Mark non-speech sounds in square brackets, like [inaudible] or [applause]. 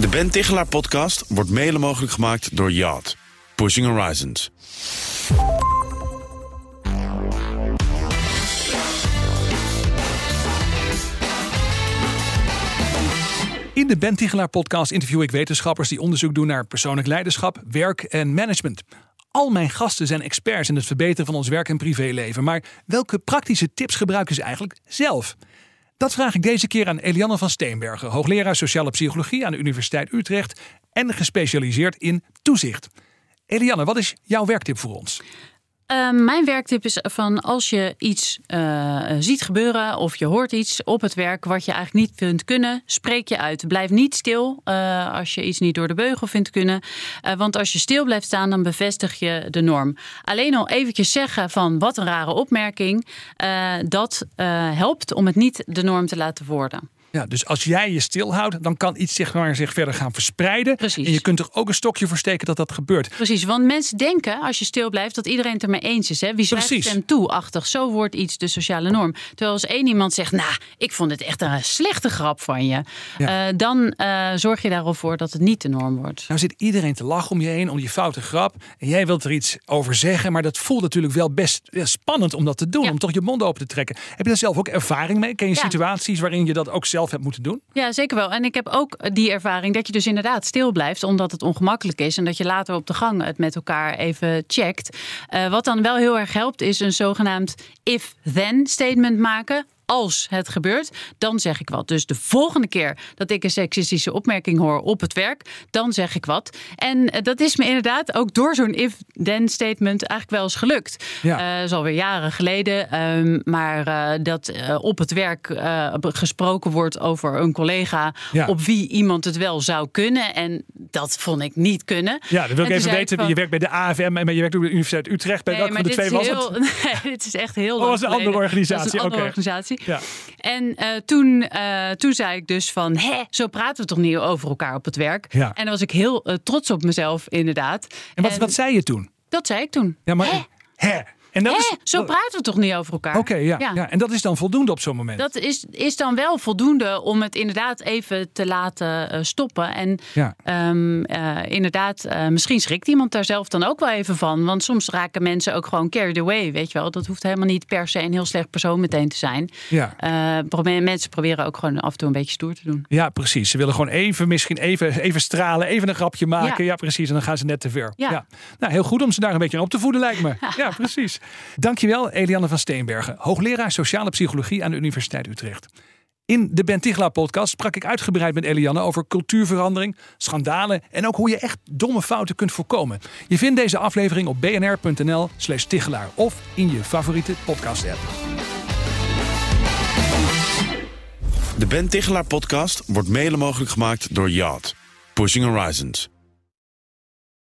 De Ben Tichelaar podcast wordt mede mogelijk gemaakt door Yacht. Pushing Horizons. In de Ben Tichelaar podcast interview ik wetenschappers die onderzoek doen naar persoonlijk leiderschap, werk en management. Al mijn gasten zijn experts in het verbeteren van ons werk- en privéleven. Maar welke praktische tips gebruiken ze eigenlijk zelf? Dat vraag ik deze keer aan Elianne van Steenbergen, hoogleraar sociale psychologie aan de Universiteit Utrecht en gespecialiseerd in toezicht. Elianne, wat is jouw werktip voor ons? Uh, mijn werktip is van als je iets uh, ziet gebeuren of je hoort iets op het werk wat je eigenlijk niet kunt kunnen, spreek je uit. Blijf niet stil uh, als je iets niet door de beugel vindt kunnen. want als je stil blijft staan, dan bevestig je de norm. Alleen al eventjes zeggen van wat een rare opmerking, dat helpt om het niet de norm te laten worden. Ja, dus als jij je stilhoudt, dan kan iets zich, maar zich verder gaan verspreiden. Precies. En je kunt er ook een stokje voor steken dat dat gebeurt. Precies, want mensen denken als je stil blijft dat iedereen het ermee eens is. Hè? Wie schrijft Precies. hem toe? Achtig, zo wordt iets de sociale norm. Terwijl als één iemand zegt, nou, ik vond het echt een slechte grap van je. Ja. Uh, dan uh, zorg je daarop voor dat het niet de norm wordt. Nou zit iedereen te lachen om je heen, om die foute grap. En jij wilt er iets over zeggen, maar dat voelt natuurlijk wel best ja, spannend om dat te doen. Ja. Om toch je mond open te trekken. Heb je daar zelf ook ervaring mee? Ken je situaties waarin je dat ook zelf hebt moeten doen? Ja, zeker wel. En ik heb ook die ervaring dat je dus inderdaad stil blijft, omdat het ongemakkelijk is. En dat je later op de gang het met elkaar even checkt. Uh, wat dan wel heel erg helpt, is een zogenaamd if-then statement maken. Als het gebeurt, dan zeg ik wat. Dus de volgende keer dat ik een seksistische opmerking hoor op het werk, dan zeg ik wat. En uh, dat is me inderdaad ook door zo'n if-then statement eigenlijk wel eens gelukt. Ja. Uh, dat is alweer jaren geleden. Um, maar uh, dat op het werk gesproken wordt over een collega Ja. op wie iemand het wel zou kunnen. En dat vond ik niet kunnen. Ja, dat wil ik En even weten. van- Je werkt bij de AFM en je werkt ook bij de Universiteit Utrecht. Bij welke van de twee is was heel, het? [laughs] Nee, dit is echt heel Oh, lang was een andere organisatie, een andere organisatie. Ja. En eh, toen, eh, toen zei ik dus van, hè, zo praten we toch niet over elkaar op het werk? Ja. En dan was ik heel eh, trots op mezelf, inderdaad. En wat, wat zei je toen? Dat zei ik toen. Ja, maar. Hè? Hè? En dat Hè? is. Zo praten we toch niet over elkaar? Oké, ja, ja. Ja. En dat is dan voldoende op zo'n moment. Dat is, is dan wel voldoende om het inderdaad even te laten eh, stoppen. En Ja. ehm, eh, inderdaad, eh, misschien schrikt iemand daar zelf dan ook wel even van. Want soms raken mensen ook gewoon carried away, weet je wel. Dat hoeft helemaal niet per se een heel slecht persoon meteen te zijn. Ja. Probeer- mensen proberen ook gewoon af en toe een beetje stoer te doen. Ja, precies. Ze willen gewoon even, misschien even, even stralen, even een grapje maken. Ja. Ja. precies. En dan gaan ze net te ver. Ja. Nou, heel goed om ze daar een beetje aan op te voeden, lijkt me. [laughs] Ja, precies. Dankjewel, Eliane van Steenbergen, hoogleraar sociale psychologie aan de Universiteit Utrecht. In de Ben Tichelaar podcast sprak ik uitgebreid met Eliane over cultuurverandering, schandalen en ook hoe je echt domme fouten kunt voorkomen. Je vindt deze aflevering op bnr.nl slash Tichelaar of in je favoriete podcast app. De Ben Tichelaar podcast wordt mede mogelijk gemaakt door Yacht. Pushing Horizons.